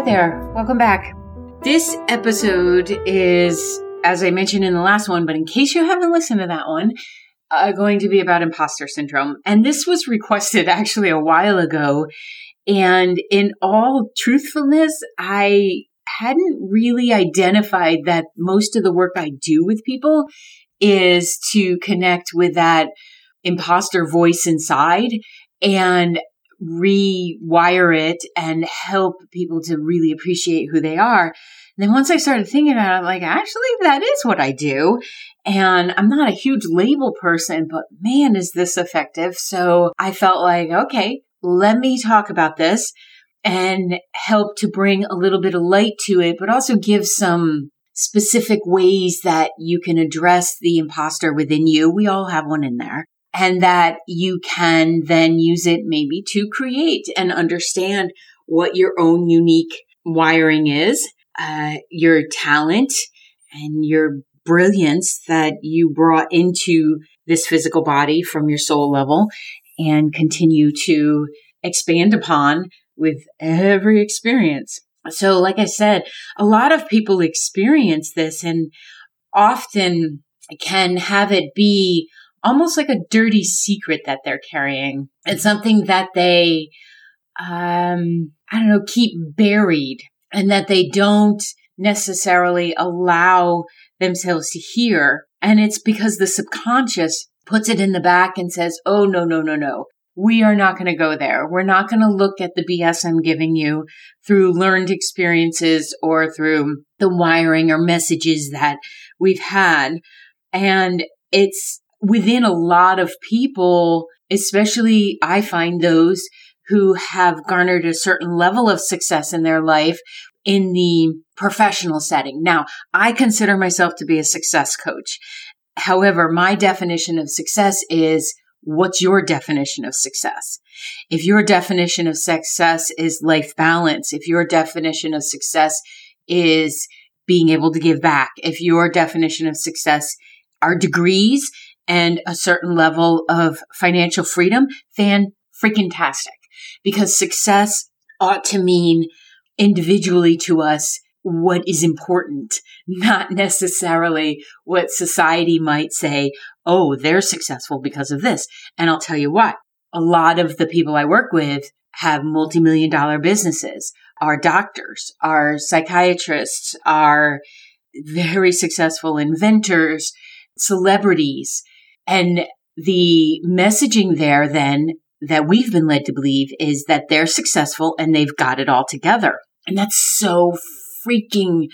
Hi there. Welcome back. This episode is, as I mentioned in the last one, but in case you haven't listened to that one, uh, going to be about imposter syndrome. And this was requested actually a while ago. And in all truthfulness, I hadn't really identified that most of the work I do with people is to connect with that imposter voice inside and rewire it and help people to really appreciate who they are. And then once I started thinking about it, I'm like, actually, that is what I do. And I'm not a huge label person, but man, is this effective. So I felt like, okay, let me talk about this and help to bring a little bit of light to it, but also give some specific ways that you can address the imposter within you. We all have one in there and that you can then use it maybe to create and understand what your own unique wiring is, uh, your talent and your brilliance that you brought into this physical body from your soul level and continue to expand upon with every experience. So, like I said, a lot of people experience this and often can have it be almost like a dirty secret that they're carrying. It's something that they, um, I don't know, keep buried and that they don't necessarily allow themselves to hear. And it's because the subconscious puts it in the back and says, Oh, no, no, no, no. We are not going to go there. We're not going to look at the BS I'm giving you through learned experiences or through the wiring or messages that we've had. And it's within a lot of people, especially I find those who have garnered a certain level of success in their life in the professional setting. Now, I consider myself to be a success coach. However, my definition of success is what's your definition of success? If your definition of success is life balance, if your definition of success is being able to give back, if your definition of success are degrees and a certain level of financial freedom, fan freaking tastic. Because success ought to mean individually to us what is important, not necessarily what society might say, oh, they're successful because of this. And I'll tell you what, a lot of the people I work with have multi-million dollar businesses, are doctors, are psychiatrists, are very successful inventors, celebrities. And the messaging there then that we've been led to believe is that they're successful and they've got it all together. And that's so freaking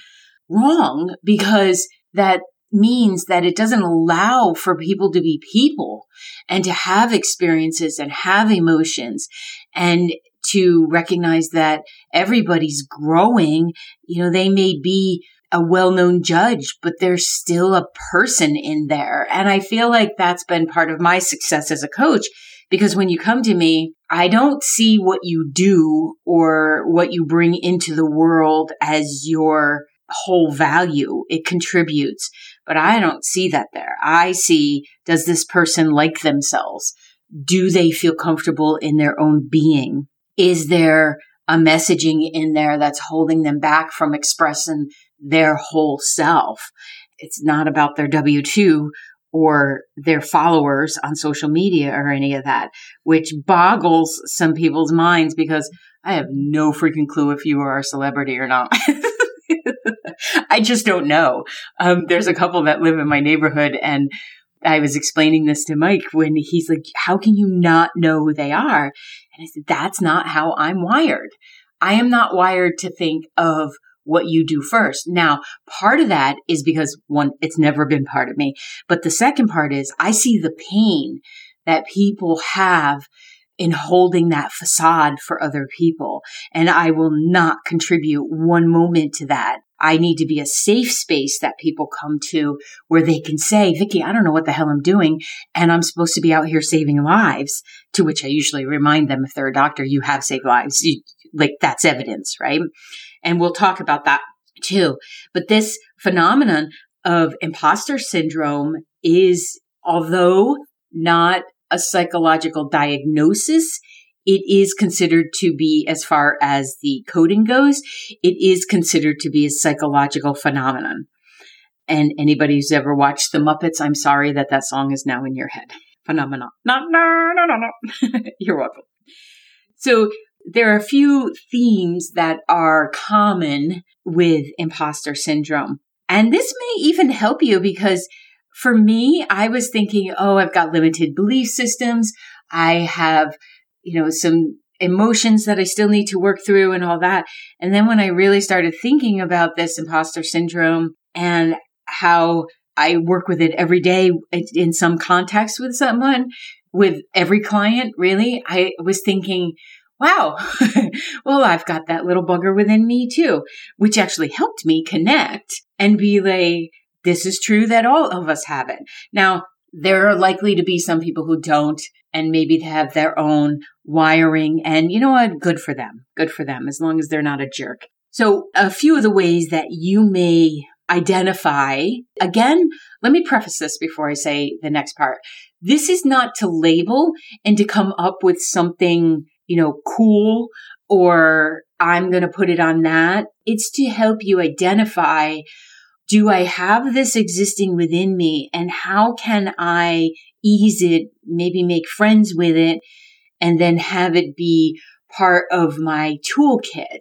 wrong because that means that it doesn't allow for people to be people and to have experiences and have emotions and to recognize that everybody's growing. You know, they may be a well-known judge, but there's still a person in there. And I feel like that's been part of my success as a coach because when you come to me, I don't see what you do or what you bring into the world as your whole value. It contributes, but I don't see that there. I see, does this person like themselves? Do they feel comfortable in their own being? Is there a messaging in there that's holding them back from expressing their whole self. It's not about their W 2 or their followers on social media or any of that, which boggles some people's minds because I have no freaking clue if you are a celebrity or not. I just don't know. Um, there's a couple that live in my neighborhood and I was explaining this to Mike when he's like, how can you not know who they are? And I said, that's not how I'm wired. I am not wired to think of what you do first. Now, part of that is because one, it's never been part of me. But the second part is I see the pain that people have in holding that facade for other people. And I will not contribute one moment to that. I need to be a safe space that people come to where they can say, Vicki, I don't know what the hell I'm doing. And I'm supposed to be out here saving lives. To which I usually remind them if they're a doctor, you have saved lives. You, like that's evidence, right? And we'll talk about that too. But this phenomenon of imposter syndrome is, although not a psychological diagnosis, it is considered to be, as far as the coding goes, it is considered to be a psychological phenomenon. And anybody who's ever watched The Muppets, I'm sorry that that song is now in your head. Phenomenon. No, no, no, no, no. You're welcome. So there are a few themes that are common with imposter syndrome. And this may even help you because for me, I was thinking, oh, I've got limited belief systems. I have, you know, some emotions that I still need to work through and all that. And then when I really started thinking about this imposter syndrome and how I work with it every day in some context with someone, with every client, really, I was thinking, wow, well, I've got that little bugger within me too, which actually helped me connect and be like, this is true that all of us have it. Now, there are likely to be some people who don't and maybe have their own wiring. And you know what? Good for them. Good for them, as long as they're not a jerk. So a few of the ways that you may identify, again, let me preface this before I say the next part. This is not to label and to come up with something, you know, cool or I'm going to put it on that. It's to help you identify do I have this existing within me and how can I ease it, maybe make friends with it and then have it be part of my toolkit.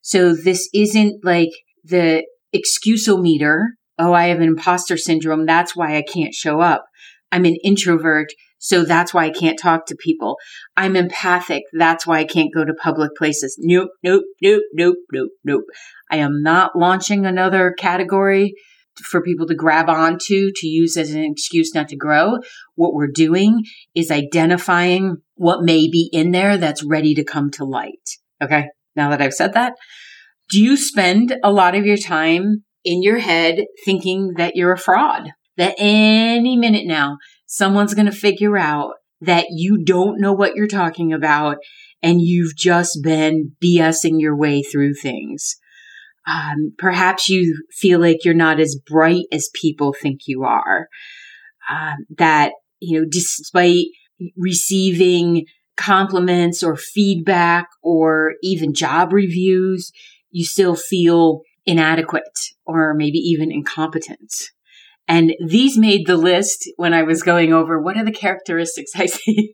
So this isn't like the excusometer. Oh, I have an imposter syndrome. That's why I can't show up. I'm an introvert. So that's why I can't talk to people. I'm empathic. That's why I can't go to public places. Nope, nope, nope, nope, nope, nope. I am not launching another category for people to grab onto to use as an excuse not to grow. What we're doing is identifying what may be in there that's ready to come to light. Okay. Now that I've said that, do you spend a lot of your time in your head thinking that you're a fraud? That any minute now someone's going to figure out that you don't know what you're talking about and you've just been BSing your way through things. Um, perhaps you feel like you're not as bright as people think you are. Um, that, you know, despite receiving compliments or feedback or even job reviews, you still feel inadequate or maybe even incompetent. And these made the list when I was going over what are the characteristics I see,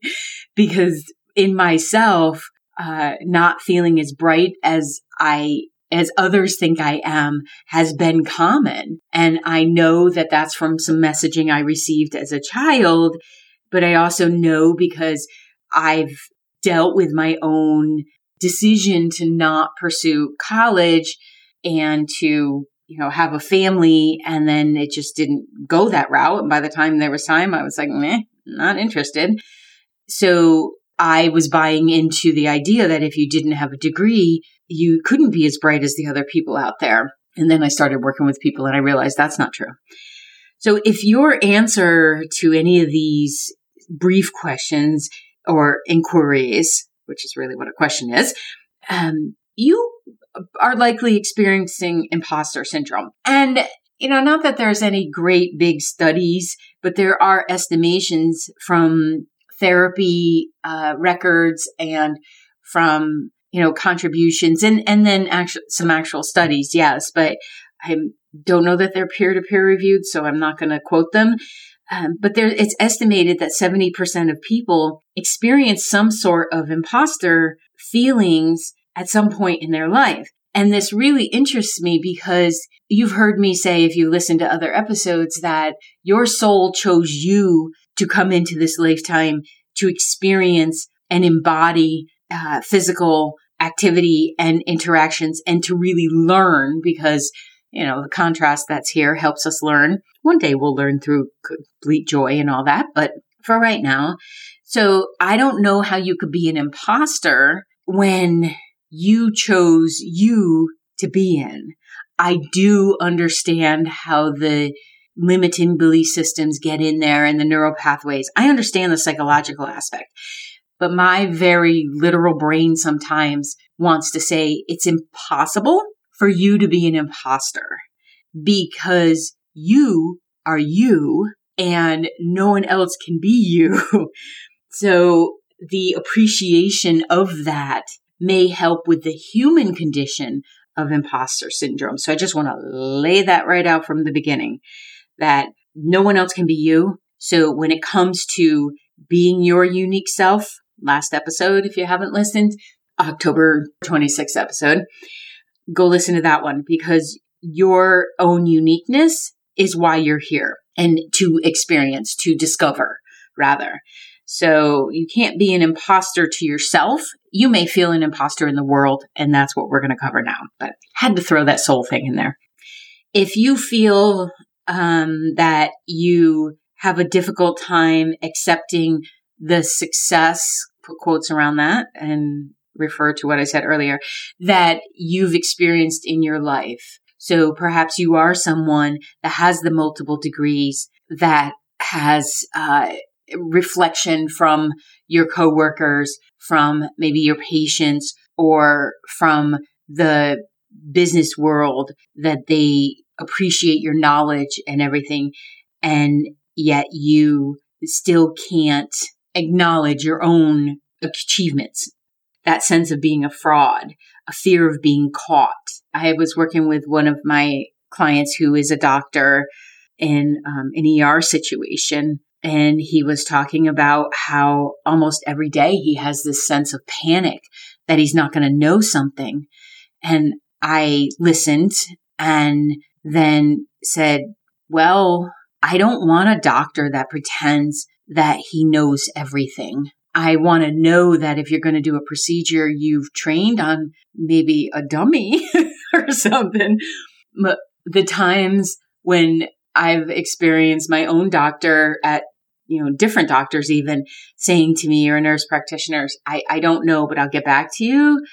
because in myself, uh, not feeling as bright as I as others think I am has been common. And I know that that's from some messaging I received as a child, but I also know because I've dealt with my own decision to not pursue college and to you know, have a family and then it just didn't go that route. And by the time there was time, I was like, meh, not interested. So I was buying into the idea that if you didn't have a degree, you couldn't be as bright as the other people out there. And then I started working with people and I realized that's not true. So if your answer to any of these brief questions or inquiries, which is really what a question is, um, you are likely experiencing imposter syndrome. And, you know, not that there's any great big studies, but there are estimations from therapy uh, records and from, you know, contributions and, and then actual, some actual studies, yes, but I don't know that they're peer to peer reviewed, so I'm not going to quote them. Um, but there, it's estimated that 70% of people experience some sort of imposter feelings at some point in their life. And this really interests me because you've heard me say, if you listen to other episodes, that your soul chose you to come into this lifetime to experience and embody uh, physical activity and interactions and to really learn because, you know, the contrast that's here helps us learn. One day we'll learn through complete joy and all that, but for right now. So I don't know how you could be an imposter when you chose you to be in. I do understand how the limiting belief systems get in there and the neural pathways. I understand the psychological aspect, but my very literal brain sometimes wants to say it's impossible for you to be an imposter because you are you and no one else can be you. so the appreciation of that may help with the human condition of imposter syndrome. So I just want to lay that right out from the beginning that no one else can be you. So when it comes to being your unique self, last episode, if you haven't listened, October 26th episode, go listen to that one because your own uniqueness is why you're here and to experience, to discover rather. So you can't be an imposter to yourself. You may feel an imposter in the world, and that's what we're going to cover now. But had to throw that soul thing in there. If you feel um, that you have a difficult time accepting the success, put quotes around that, and refer to what I said earlier, that you've experienced in your life. So perhaps you are someone that has the multiple degrees that has uh, reflection from your coworkers, from maybe your patients, or from the business world that they appreciate your knowledge and everything. And yet you still can't acknowledge your own achievements. That sense of being a fraud, a fear of being caught. I was working with one of my clients who is a doctor in um, an ER situation. And he was talking about how almost every day he has this sense of panic that he's not going to know something. And I listened and then said, well, I don't want a doctor that pretends that he knows everything. I want to know that if you're going to do a procedure, you've trained on maybe a dummy or something. But The times when I've experienced my own doctor at, you know, different doctors even saying to me or nurse practitioners, I, I don't know, but I'll get back to you.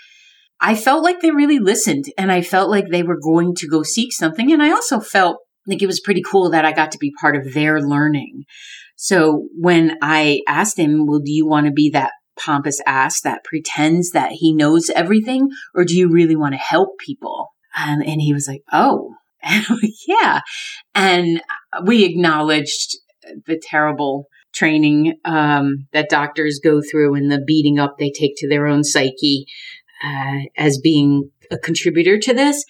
I felt like they really listened and I felt like they were going to go seek something. And I also felt like it was pretty cool that I got to be part of their learning. So when I asked him, well, do you want to be that pompous ass that pretends that he knows everything or do you really want to help people? Um, and he was like, oh, yeah. And we acknowledged the terrible training um, that doctors go through and the beating up they take to their own psyche uh, as being a contributor to this.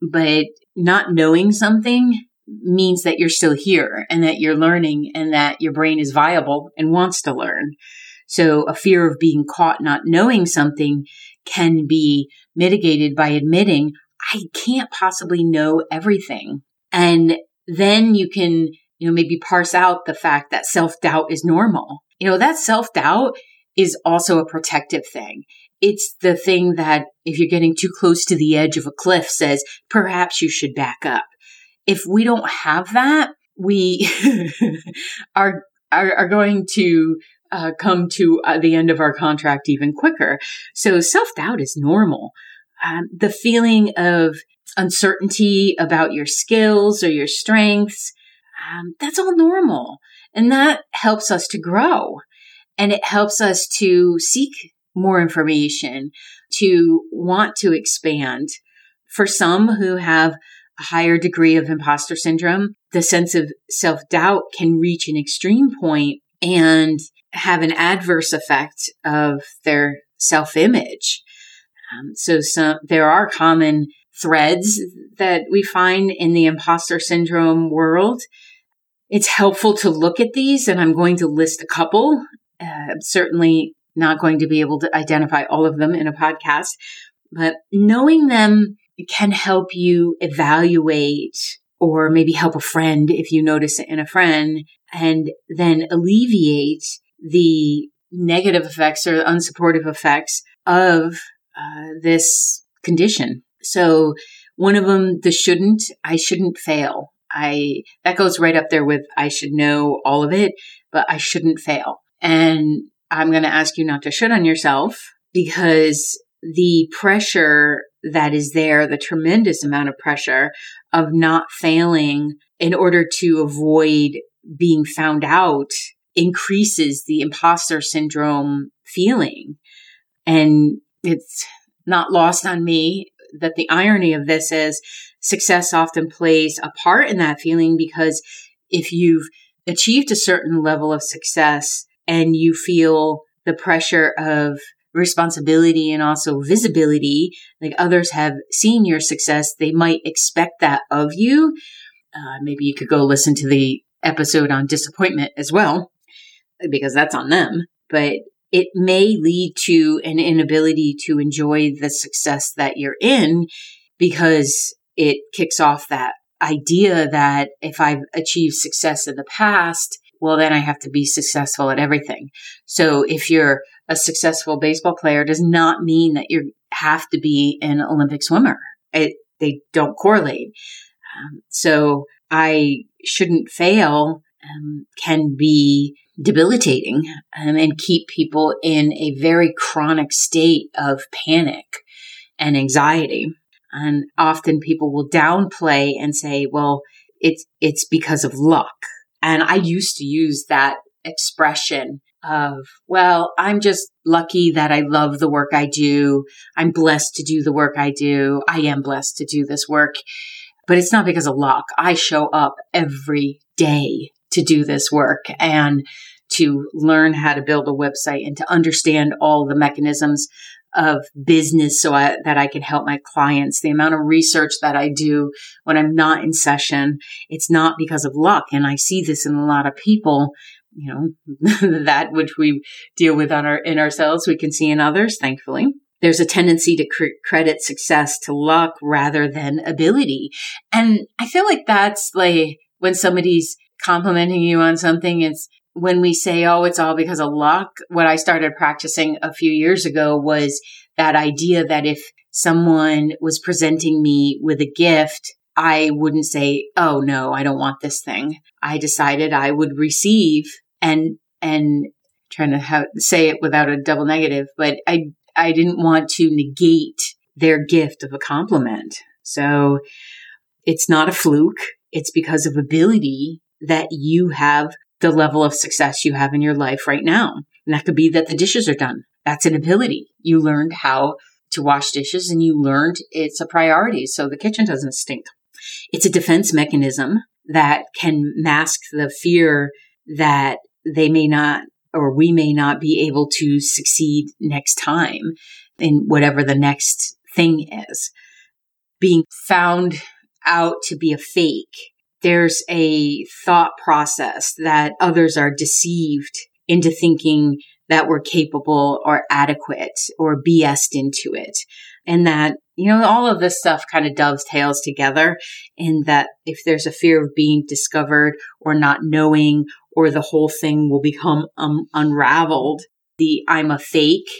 But not knowing something means that you're still here and that you're learning and that your brain is viable and wants to learn. So a fear of being caught not knowing something can be mitigated by admitting, I can't possibly know everything. And then you can, you know, maybe parse out the fact that self doubt is normal. You know, that self doubt is also a protective thing. It's the thing that if you're getting too close to the edge of a cliff says, perhaps you should back up if we don't have that, we are, are, are going to uh, come to uh, the end of our contract even quicker. So self doubt is normal. Um, the feeling of uncertainty about your skills or your strengths, um, that's all normal. And that helps us to grow and it helps us to seek more information, to want to expand. For some who have a higher degree of imposter syndrome, the sense of self doubt can reach an extreme point and have an adverse effect of their self image. Um, so some, there are common threads that we find in the imposter syndrome world. It's helpful to look at these, and I'm going to list a couple. Uh, I'm certainly not going to be able to identify all of them in a podcast, but knowing them can help you evaluate or maybe help a friend if you notice it in a friend and then alleviate the negative effects or unsupportive effects of uh, this condition. So one of them, the shouldn't, I shouldn't fail. I, that goes right up there with I should know all of it, but I shouldn't fail. And I'm going to ask you not to should on yourself because the pressure that is there, the tremendous amount of pressure of not failing in order to avoid being found out increases the imposter syndrome feeling. And it's not lost on me that the irony of this is success often plays a part in that feeling because if you've achieved a certain level of success and you feel the pressure of responsibility and also visibility, like others have seen your success, they might expect that of you. Uh, maybe you could go listen to the episode on disappointment as well, because that's on them. But it may lead to an inability to enjoy the success that you're in because it kicks off that idea that if I've achieved success in the past, well, then I have to be successful at everything. So if you're a successful baseball player does not mean that you have to be an Olympic swimmer. It, they don't correlate. Um, so I shouldn't fail um, can be debilitating um, and keep people in a very chronic state of panic and anxiety. And often people will downplay and say, well, it's, it's because of luck. And I used to use that expression of, well, I'm just lucky that I love the work I do. I'm blessed to do the work I do. I am blessed to do this work, but it's not because of luck. I show up every day to do this work and to learn how to build a website and to understand all the mechanisms of business so I, that I can help my clients. The amount of research that I do when I'm not in session, it's not because of luck. And I see this in a lot of people you know, that which we deal with on our, in ourselves, we can see in others, thankfully. There's a tendency to cr- credit success to luck rather than ability. And I feel like that's like when somebody's complimenting you on something, it's when we say, oh, it's all because of luck. What I started practicing a few years ago was that idea that if someone was presenting me with a gift, I wouldn't say, oh no, I don't want this thing. I decided I would receive and and trying to say it without a double negative, but I I didn't want to negate their gift of a compliment. So it's not a fluke. It's because of ability that you have the level of success you have in your life right now. And that could be that the dishes are done. That's an ability. You learned how to wash dishes and you learned it's a priority. So the kitchen doesn't stink. It's a defense mechanism that can mask the fear that they may not or we may not be able to succeed next time in whatever the next thing is. Being found out to be a fake, there's a thought process that others are deceived into thinking that we're capable or adequate or BS'd into it. And that, you know, all of this stuff kind of dovetails together in that if there's a fear of being discovered or not knowing or the whole thing will become um, unraveled. The I'm a fake.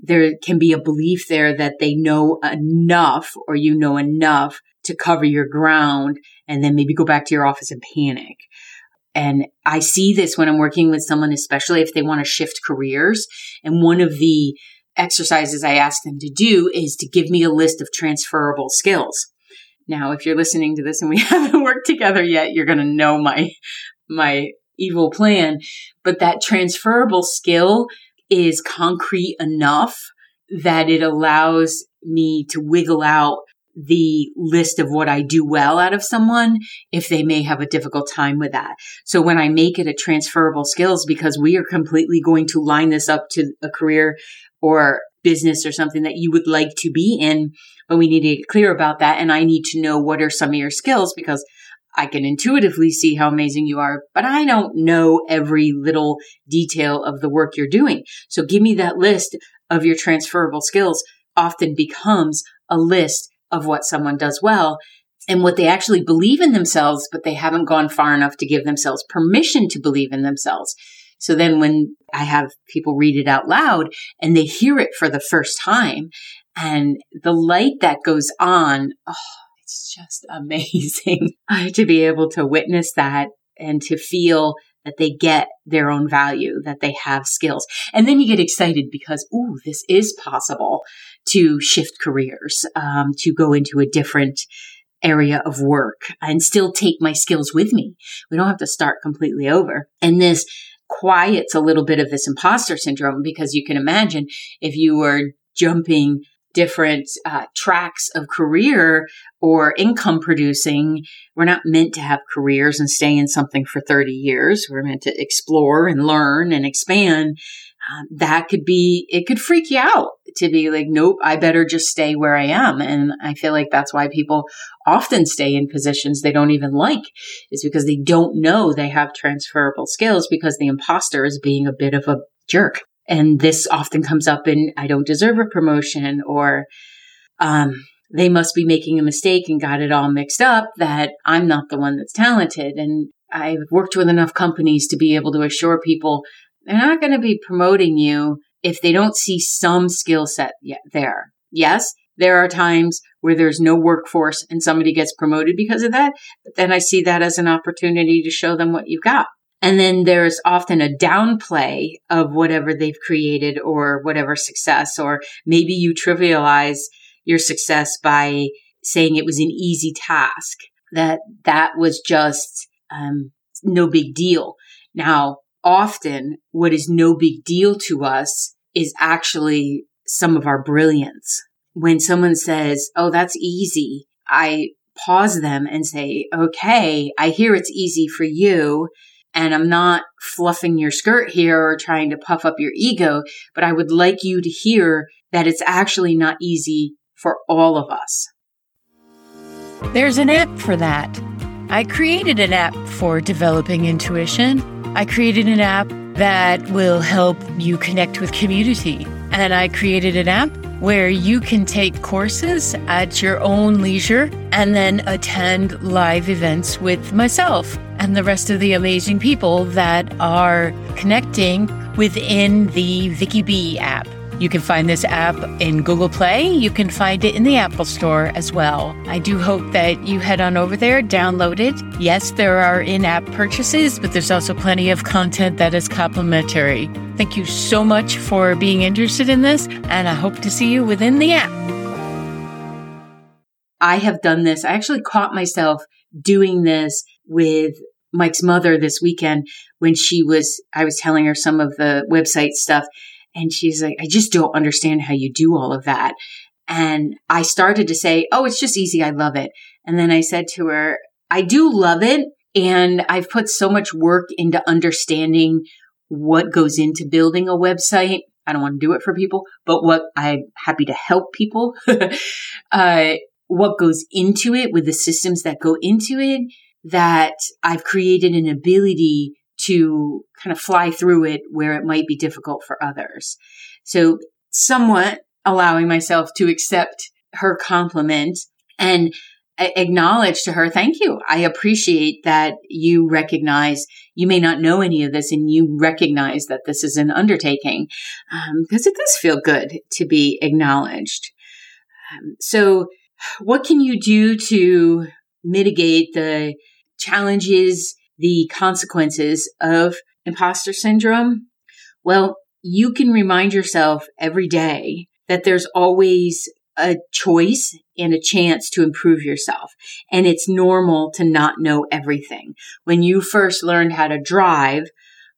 There can be a belief there that they know enough or you know enough to cover your ground and then maybe go back to your office and panic. And I see this when I'm working with someone, especially if they want to shift careers. And one of the exercises I ask them to do is to give me a list of transferable skills. Now, if you're listening to this and we haven't worked together yet, you're going to know my, my evil plan, but that transferable skill is concrete enough that it allows me to wiggle out the list of what I do well out of someone if they may have a difficult time with that. So when I make it a transferable skills, because we are completely going to line this up to a career or business or something that you would like to be in, but we need to get clear about that. And I need to know what are some of your skills because I can intuitively see how amazing you are, but I don't know every little detail of the work you're doing. So give me that list of your transferable skills often becomes a list of what someone does well and what they actually believe in themselves, but they haven't gone far enough to give themselves permission to believe in themselves. So then when I have people read it out loud and they hear it for the first time and the light that goes on, oh, it's just amazing to be able to witness that and to feel that they get their own value, that they have skills. And then you get excited because, ooh, this is possible to shift careers, um, to go into a different area of work and still take my skills with me. We don't have to start completely over. And this quiets a little bit of this imposter syndrome because you can imagine if you were jumping different uh, tracks of career or income producing. We're not meant to have careers and stay in something for 30 years. We're meant to explore and learn and expand. um, that could be, it could freak you out to be like, nope, I better just stay where I am. And I feel like that's why people often stay in positions they don't even like is because they don't know they have transferable skills because the imposter is being a bit of a jerk. And this often comes up in, I don't deserve a promotion or, um, they must be making a mistake and got it all mixed up that I'm not the one that's talented. And I've worked with enough companies to be able to assure people they're not going to be promoting you if they don't see some skill set there. Yes, there are times where there's no workforce and somebody gets promoted because of that, but then I see that as an opportunity to show them what you've got. And then there's often a downplay of whatever they've created or whatever success, or maybe you trivialize your success by saying it was an easy task, that that was just um, no big deal. Now, often what is no big deal to us is actually some of our brilliance. When someone says, Oh, that's easy, I pause them and say, Okay, I hear it's easy for you. And I'm not fluffing your skirt here or trying to puff up your ego, but I would like you to hear that it's actually not easy for all of us. There's an app for that. I created an app for developing intuition. I created an app that will help you connect with community. And I created an app where you can take courses at your own leisure and then attend live events with myself and the rest of the amazing people that are connecting within the Vicky B app. You can find this app in Google Play. You can find it in the Apple Store as well. I do hope that you head on over there, download it. Yes, there are in app purchases, but there's also plenty of content that is complimentary. Thank you so much for being interested in this, and I hope to see you within the app. I have done this. I actually caught myself doing this with Mike's mother this weekend when she was, I was telling her some of the website stuff and she's like, I just don't understand how you do all of that. And I started to say, Oh, it's just easy. I love it. And then I said to her, I do love it. And I've put so much work into understanding what goes into building a website. I don't want to do it for people, but what I'm happy to help people, uh, what goes into it with the systems that go into it that I've created an ability to kind of fly through it where it might be difficult for others. So somewhat allowing myself to accept her compliment and acknowledge to her, thank you. I appreciate that you recognize you may not know any of this and you recognize that this is an undertaking because um, it does feel good to be acknowledged. Um, so what can you do to mitigate the challenges the consequences of imposter syndrome? Well, you can remind yourself every day that there's always a choice and a chance to improve yourself. And it's normal to not know everything. When you first learned how to drive,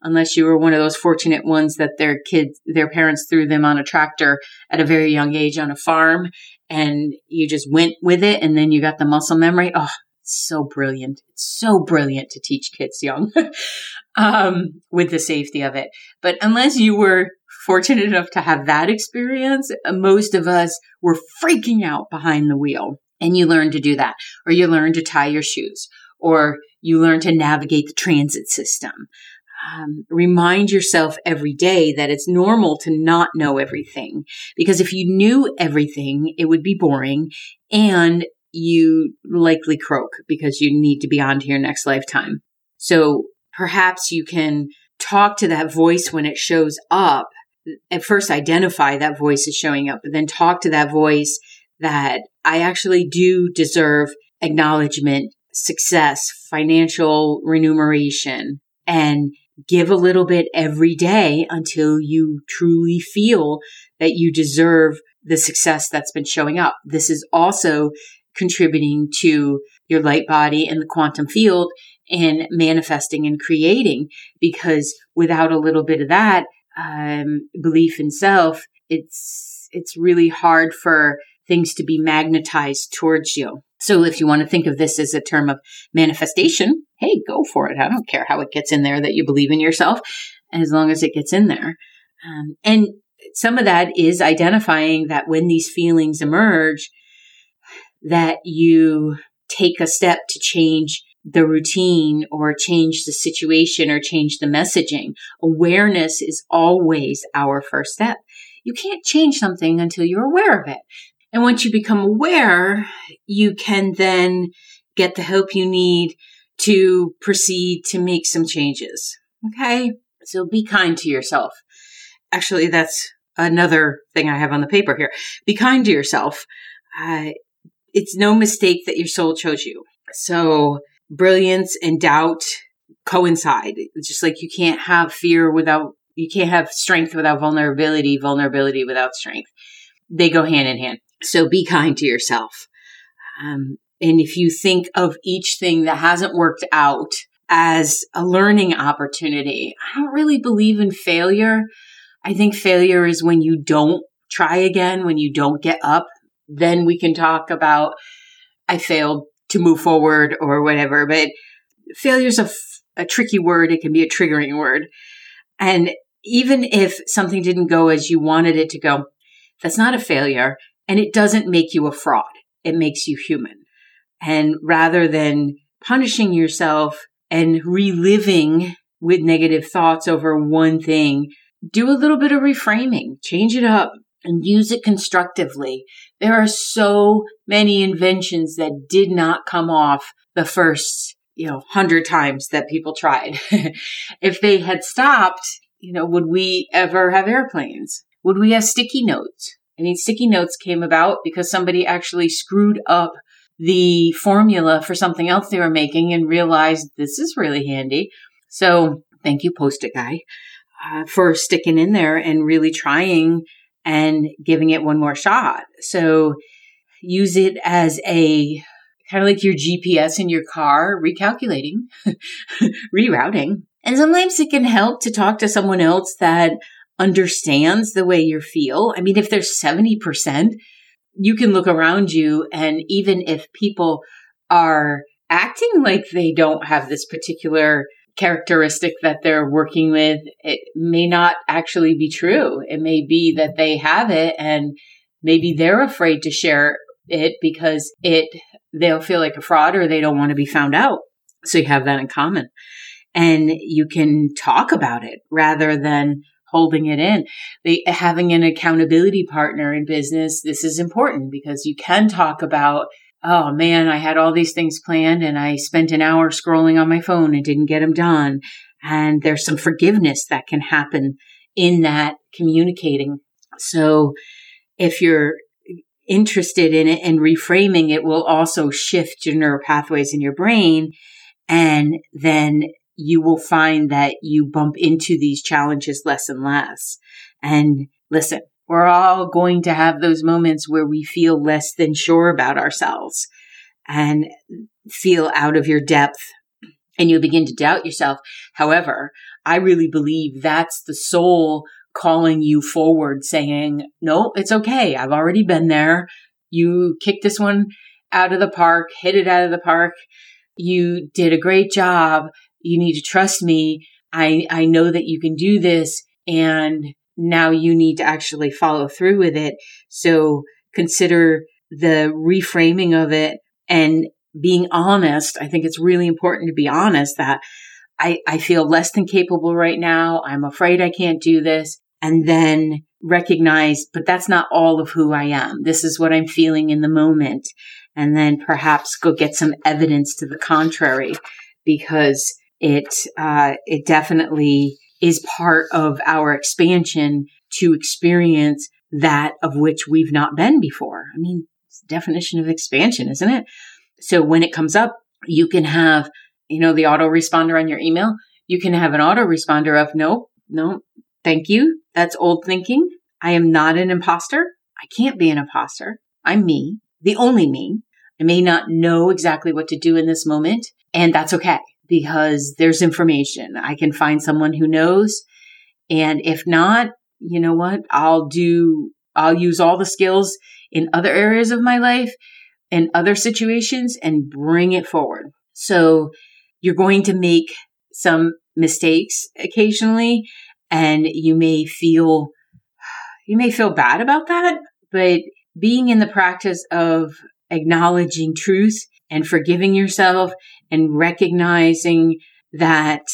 unless you were one of those fortunate ones that their kids, their parents threw them on a tractor at a very young age on a farm and you just went with it and then you got the muscle memory. Oh, so brilliant. It's so brilliant to teach kids young um, with the safety of it. But unless you were fortunate enough to have that experience, uh, most of us were freaking out behind the wheel. And you learn to do that, or you learn to tie your shoes, or you learn to navigate the transit system. Um, remind yourself every day that it's normal to not know everything because if you knew everything, it would be boring and you likely croak because you need to be on to your next lifetime. So perhaps you can talk to that voice when it shows up. At first, identify that voice is showing up, but then talk to that voice that I actually do deserve acknowledgement, success, financial remuneration, and give a little bit every day until you truly feel that you deserve the success that's been showing up. This is also contributing to your light body and the quantum field and manifesting and creating. Because without a little bit of that um, belief in self it's it's really hard for things to be magnetized towards you. So if you want to think of this as a term of manifestation hey go for it. I don't care how it gets in there that you believe in yourself as long as it gets in there. Um, and some of that is identifying that when these feelings emerge, that you take a step to change the routine or change the situation or change the messaging. Awareness is always our first step. You can't change something until you're aware of it. And once you become aware, you can then get the help you need to proceed to make some changes. Okay. So be kind to yourself. Actually, that's another thing I have on the paper here. Be kind to yourself. Uh, it's no mistake that your soul chose you. So brilliance and doubt coincide. It's just like you can't have fear without, you can't have strength without vulnerability, vulnerability without strength. They go hand in hand. So be kind to yourself. Um, and if you think of each thing that hasn't worked out as a learning opportunity, I don't really believe in failure. I think failure is when you don't try again, when you don't get up. Then we can talk about, I failed to move forward or whatever. But failure is a, a tricky word. It can be a triggering word. And even if something didn't go as you wanted it to go, that's not a failure. And it doesn't make you a fraud. It makes you human. And rather than punishing yourself and reliving with negative thoughts over one thing, do a little bit of reframing, change it up and use it constructively. There are so many inventions that did not come off the first, you know, hundred times that people tried. if they had stopped, you know, would we ever have airplanes? Would we have sticky notes? I mean, sticky notes came about because somebody actually screwed up the formula for something else they were making and realized this is really handy. So thank you, post it guy, uh, for sticking in there and really trying and giving it one more shot. So use it as a kind of like your GPS in your car, recalculating, rerouting. And sometimes it can help to talk to someone else that understands the way you feel. I mean, if there's 70%, you can look around you and even if people are acting like they don't have this particular characteristic that they're working with, it may not actually be true. It may be that they have it and maybe they're afraid to share it because it, they'll feel like a fraud or they don't want to be found out. So you have that in common and you can talk about it rather than holding it in. The, having an accountability partner in business, this is important because you can talk about oh man, I had all these things planned and I spent an hour scrolling on my phone and didn't get them done. And there's some forgiveness that can happen in that communicating. So if you're interested in it and reframing it will also shift your neural pathways in your brain. And then you will find that you bump into these challenges less and less. And listen, we're all going to have those moments where we feel less than sure about ourselves and feel out of your depth and you begin to doubt yourself. However, I really believe that's the soul calling you forward saying, no, it's okay. I've already been there. You kicked this one out of the park, hit it out of the park. You did a great job. You need to trust me. I, I know that you can do this. And now you need to actually follow through with it. So consider the reframing of it and being honest. I think it's really important to be honest that I, I feel less than capable right now. I'm afraid I can't do this. And then recognize, but that's not all of who I am. This is what I'm feeling in the moment. And then perhaps go get some evidence to the contrary because it, uh, it definitely is part of our expansion to experience that of which we've not been before. I mean, definition of expansion, isn't it? So when it comes up, you can have, you know, the autoresponder on your email. You can have an autoresponder of no, no, thank you. That's old thinking. I am not an imposter. I can't be an imposter. I'm me, the only me. I may not know exactly what to do in this moment, and that's okay because there's information. I can find someone who knows. And if not, you know what? I'll do, I'll use all the skills in other areas of my life and other situations and bring it forward. So you're going to make some mistakes occasionally And you may feel, you may feel bad about that, but being in the practice of acknowledging truth and forgiving yourself and recognizing that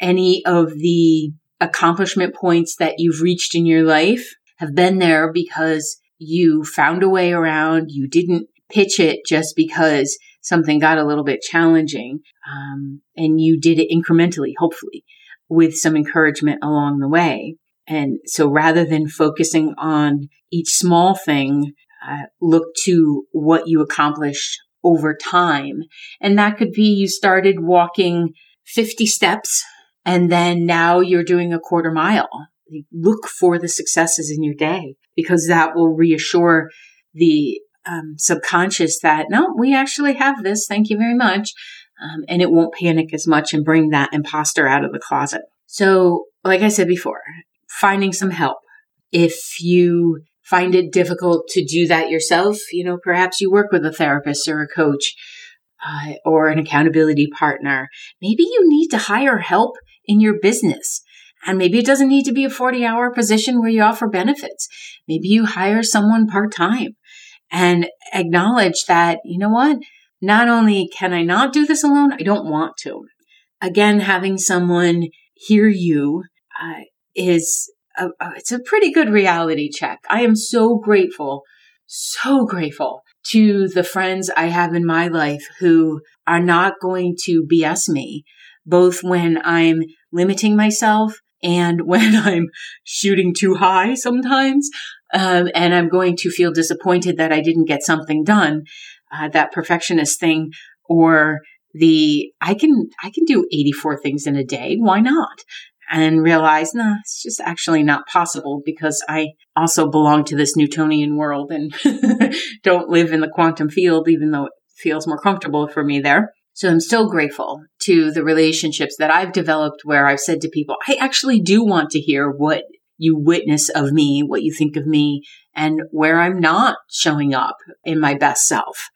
any of the accomplishment points that you've reached in your life have been there because you found a way around. You didn't pitch it just because something got a little bit challenging. Um, and you did it incrementally, hopefully, with some encouragement along the way. And so rather than focusing on each small thing, uh, look to what you accomplished over time. And that could be you started walking 50 steps and then now you're doing a quarter mile. Look for the successes in your day because that will reassure the um, subconscious that no, we actually have this. Thank you very much. Um, and it won't panic as much and bring that imposter out of the closet. So, like I said before, finding some help. If you find it difficult to do that yourself, you know, perhaps you work with a therapist or a coach uh, or an accountability partner. Maybe you need to hire help in your business. And maybe it doesn't need to be a 40 hour position where you offer benefits. Maybe you hire someone part time and acknowledge that, you know what? Not only can I not do this alone, I don't want to. Again, having someone hear you uh, is a, it's a pretty good reality check. I am so grateful, so grateful to the friends I have in my life who are not going to BS me, both when I'm limiting myself and when I'm shooting too high sometimes. Um, and I'm going to feel disappointed that I didn't get something done. Uh, that perfectionist thing or the I can I can do 84 things in a day. Why not? And realize, no, nah, it's just actually not possible because I also belong to this Newtonian world and don't live in the quantum field, even though it feels more comfortable for me there. So I'm still grateful to the relationships that I've developed where I've said to people, I actually do want to hear what you witness of me, what you think of me, and where I'm not showing up in my best self.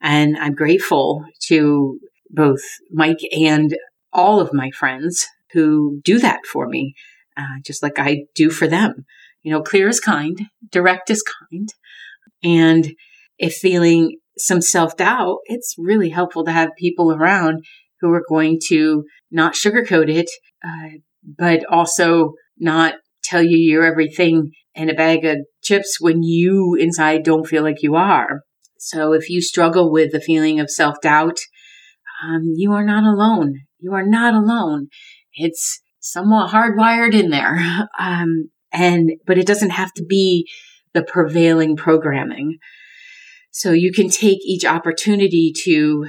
And I'm grateful to both Mike and all of my friends who do that for me, uh, just like I do for them. You know, clear is kind, direct is kind. And if feeling some self doubt, it's really helpful to have people around who are going to not sugarcoat it, uh, but also not tell you you're everything in a bag of chips when you inside don't feel like you are. So if you struggle with the feeling of self doubt, um, you are not alone. You are not alone. It's somewhat hardwired in there. Um, and, but it doesn't have to be the prevailing programming. So you can take each opportunity to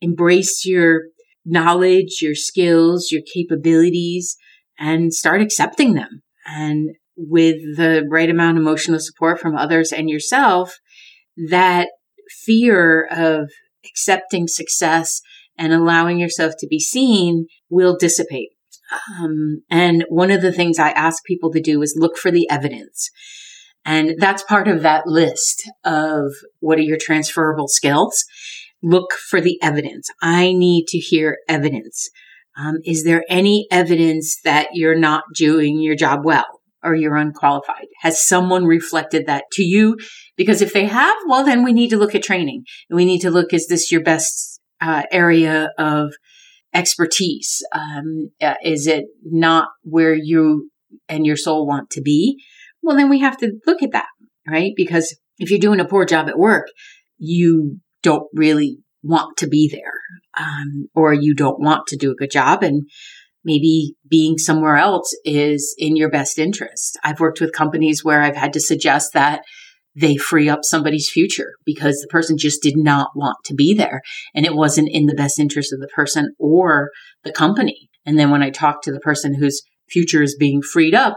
embrace your knowledge, your skills, your capabilities, and start accepting them. And with the right amount of emotional support from others and yourself, that fear of accepting success and allowing yourself to be seen will dissipate. Um, and one of the things I ask people to do is look for the evidence. And that's part of that list of what are your transferable skills. Look for the evidence. I need to hear evidence. Um, is there any evidence that you're not doing your job well or you're unqualified? Has someone reflected that to you? Because if they have, well, then we need to look at training. We need to look, is this your best uh, area of expertise? Um, uh, is it not where you and your soul want to be? Well, then we have to look at that, right? Because if you're doing a poor job at work, you don't really want to be there, um, or you don't want to do a good job. And maybe being somewhere else is in your best interest. I've worked with companies where I've had to suggest that they free up somebody's future because the person just did not want to be there and it wasn't in the best interest of the person or the company. And then when I talk to the person whose future is being freed up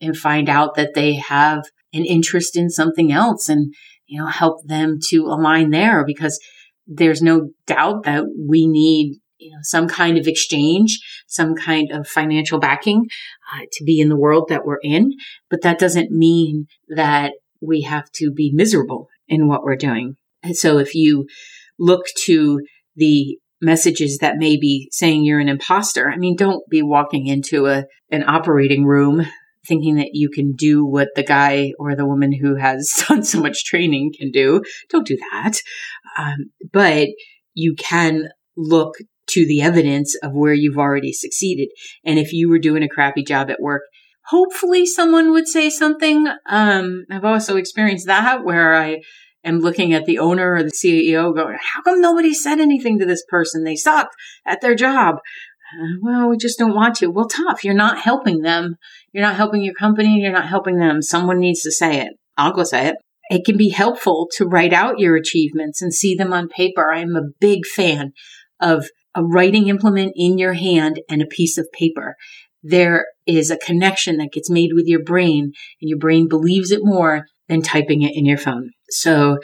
and find out that they have an interest in something else and, you know, help them to align there because there's no doubt that we need you know some kind of exchange some kind of financial backing uh, to be in the world that we're in but that doesn't mean that we have to be miserable in what we're doing and so if you look to the messages that may be saying you're an imposter. I mean, don't be walking into a an operating room thinking that you can do what the guy or the woman who has done so much training can do. Don't do that. Um, but you can look to the evidence of where you've already succeeded. And if you were doing a crappy job at work, hopefully someone would say something. Um, I've also experienced that where I am looking at the owner or the CEO going, how come nobody said anything to this person? They suck at their job. Uh, well, we just don't want to. Well, tough. You're not helping them. You're not helping your company. You're not helping them. Someone needs to say it. I'll go say it. It can be helpful to write out your achievements and see them on paper. I'm a big fan of a writing implement in your hand and a piece of paper. There is a connection that gets made with your brain and your brain believes it more than typing it in your phone. So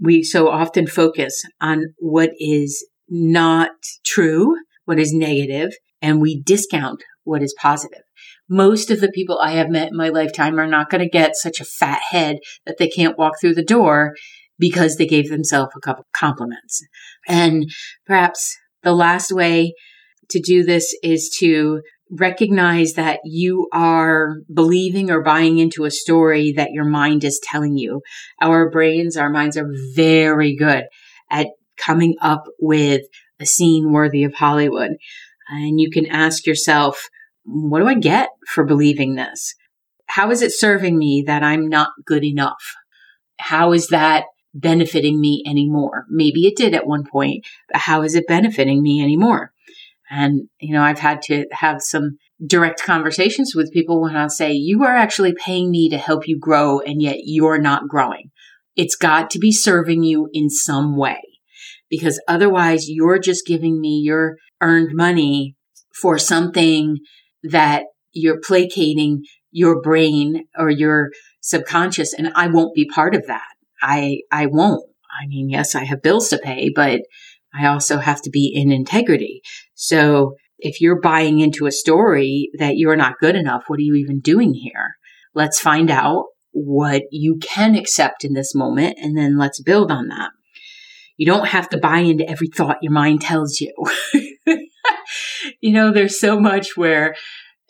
we so often focus on what is not true, what is negative, and we discount what is positive. Most of the people I have met in my lifetime are not going to get such a fat head that they can't walk through the door because they gave themselves a couple compliments. And perhaps the last way to do this is to recognize that you are believing or buying into a story that your mind is telling you. Our brains, our minds are very good at coming up with a scene worthy of Hollywood. And you can ask yourself, what do I get for believing this? How is it serving me that I'm not good enough? How is that benefiting me anymore? Maybe it did at one point, but how is it benefiting me anymore? And, you know, I've had to have some direct conversations with people when I'll say, you are actually paying me to help you grow and yet you're not growing. It's got to be serving you in some way because otherwise you're just giving me your earned money for something that you're placating your brain or your subconscious and I won't be part of that. I, I won't. I mean, yes, I have bills to pay, but I also have to be in integrity. So if you're buying into a story that you're not good enough, what are you even doing here? Let's find out what you can accept in this moment and then let's build on that. You don't have to buy into every thought your mind tells you. you know, there's so much where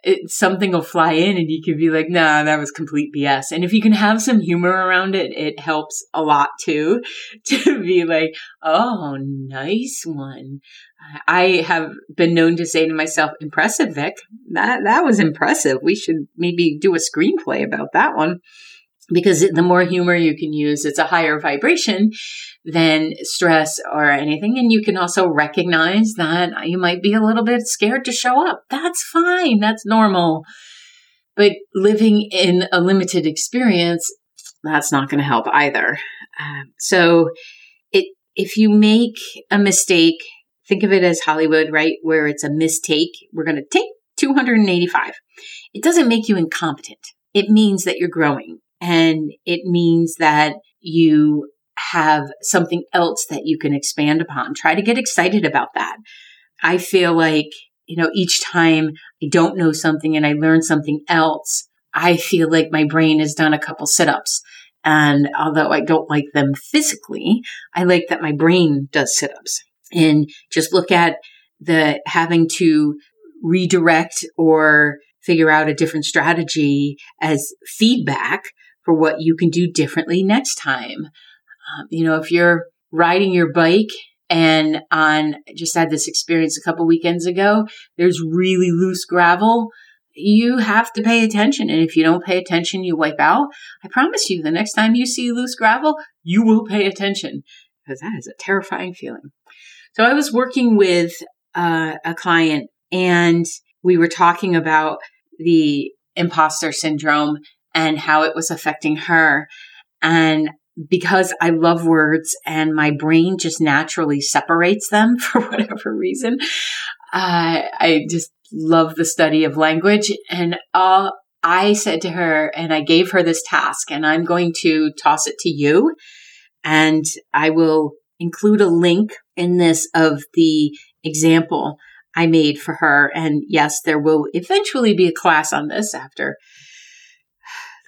it, something will fly in and you can be like, nah, that was complete BS. And if you can have some humor around it, it helps a lot too to be like, oh, nice one. I have been known to say to myself, impressive, Vic. That, that was impressive. We should maybe do a screenplay about that one because the more humor you can use, it's a higher vibration than stress or anything. And you can also recognize that you might be a little bit scared to show up. That's fine. That's normal. But living in a limited experience, that's not going to help either. Um, so it, if you make a mistake, think of it as Hollywood, right? Where it's a mistake. We're going to take 285. It doesn't make you incompetent. It means that you're growing and it means that you have something else that you can expand upon. Try to get excited about that. I feel like, you know, each time I don't know something and I learn something else, I feel like my brain has done a couple sit ups. And although I don't like them physically, I like that my brain does sit ups and just look at the having to redirect or figure out a different strategy as feedback for what you can do differently next time. Um, you know, if you're riding your bike and on just had this experience a couple weekends ago, there's really loose gravel. You have to pay attention. And if you don't pay attention, you wipe out. I promise you, the next time you see loose gravel, you will pay attention because that is a terrifying feeling. So I was working with uh, a client and we were talking about the imposter syndrome and how it was affecting her. And because I love words and my brain just naturally separates them for whatever reason, uh, I just love the study of language. And uh, I said to her, and I gave her this task, and I'm going to toss it to you. And I will include a link in this of the example I made for her. And yes, there will eventually be a class on this after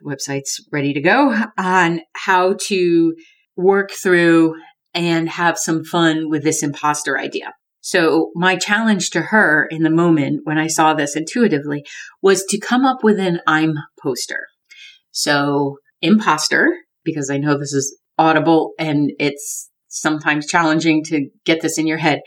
website's ready to go on how to work through and have some fun with this imposter idea. So my challenge to her in the moment when I saw this intuitively was to come up with an I'm poster. So imposter, because I know this is audible and it's sometimes challenging to get this in your head.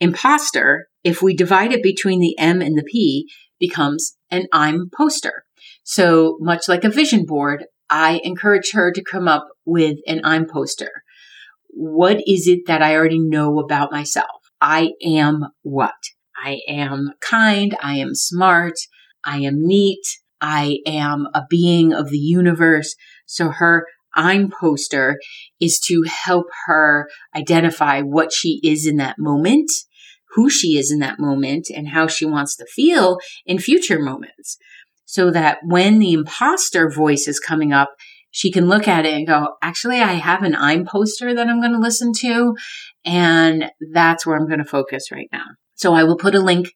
Imposter, if we divide it between the M and the P, becomes an I'm poster. So much like a vision board, I encourage her to come up with an I'm poster. What is it that I already know about myself? I am what? I am kind. I am smart. I am neat. I am a being of the universe. So her I'm poster is to help her identify what she is in that moment, who she is in that moment, and how she wants to feel in future moments. So that when the imposter voice is coming up, she can look at it and go, actually, I have an I'm poster that I'm going to listen to. And that's where I'm going to focus right now. So I will put a link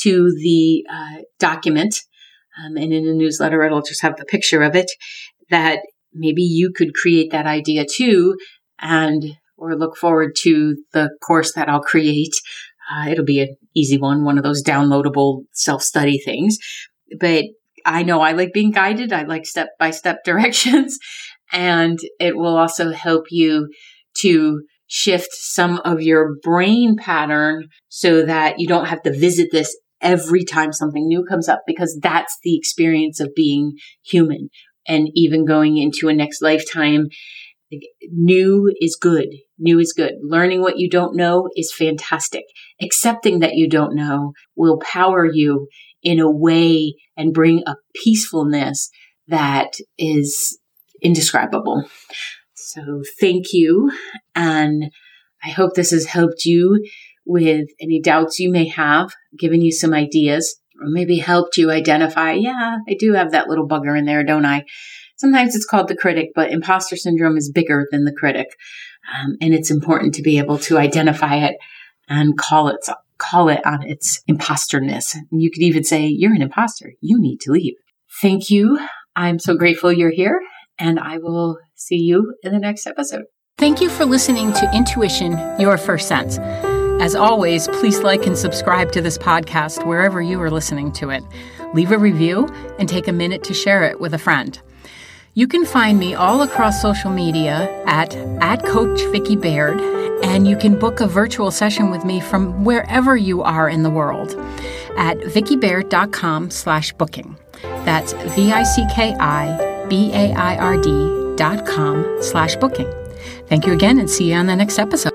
to the uh, document. Um, and in the newsletter, it'll just have the picture of it that maybe you could create that idea too and or look forward to the course that I'll create. Uh, it'll be an easy one, one of those downloadable self study things. But I know I like being guided. I like step by step directions. And it will also help you to shift some of your brain pattern so that you don't have to visit this every time something new comes up because that's the experience of being human and even going into a next lifetime. New is good. New is good. Learning what you don't know is fantastic. Accepting that you don't know will power you in a way and bring a peacefulness that is indescribable. So thank you. And I hope this has helped you with any doubts you may have, given you some ideas, or maybe helped you identify, yeah, I do have that little bugger in there, don't I? Sometimes it's called the critic, but imposter syndrome is bigger than the critic. Um, and it's important to be able to identify it and call it call it on its imposterness. You could even say, You're an imposter. You need to leave. Thank you. I'm so grateful you're here, and I will see you in the next episode. Thank you for listening to Intuition, Your First Sense. As always, please like and subscribe to this podcast wherever you are listening to it. Leave a review and take a minute to share it with a friend. You can find me all across social media at, at Coach Vicki Baird and you can book a virtual session with me from wherever you are in the world at vickibaird.com slash booking. That's V-I-C-K-I-B-A-I-R-D dot com slash booking. Thank you again and see you on the next episode.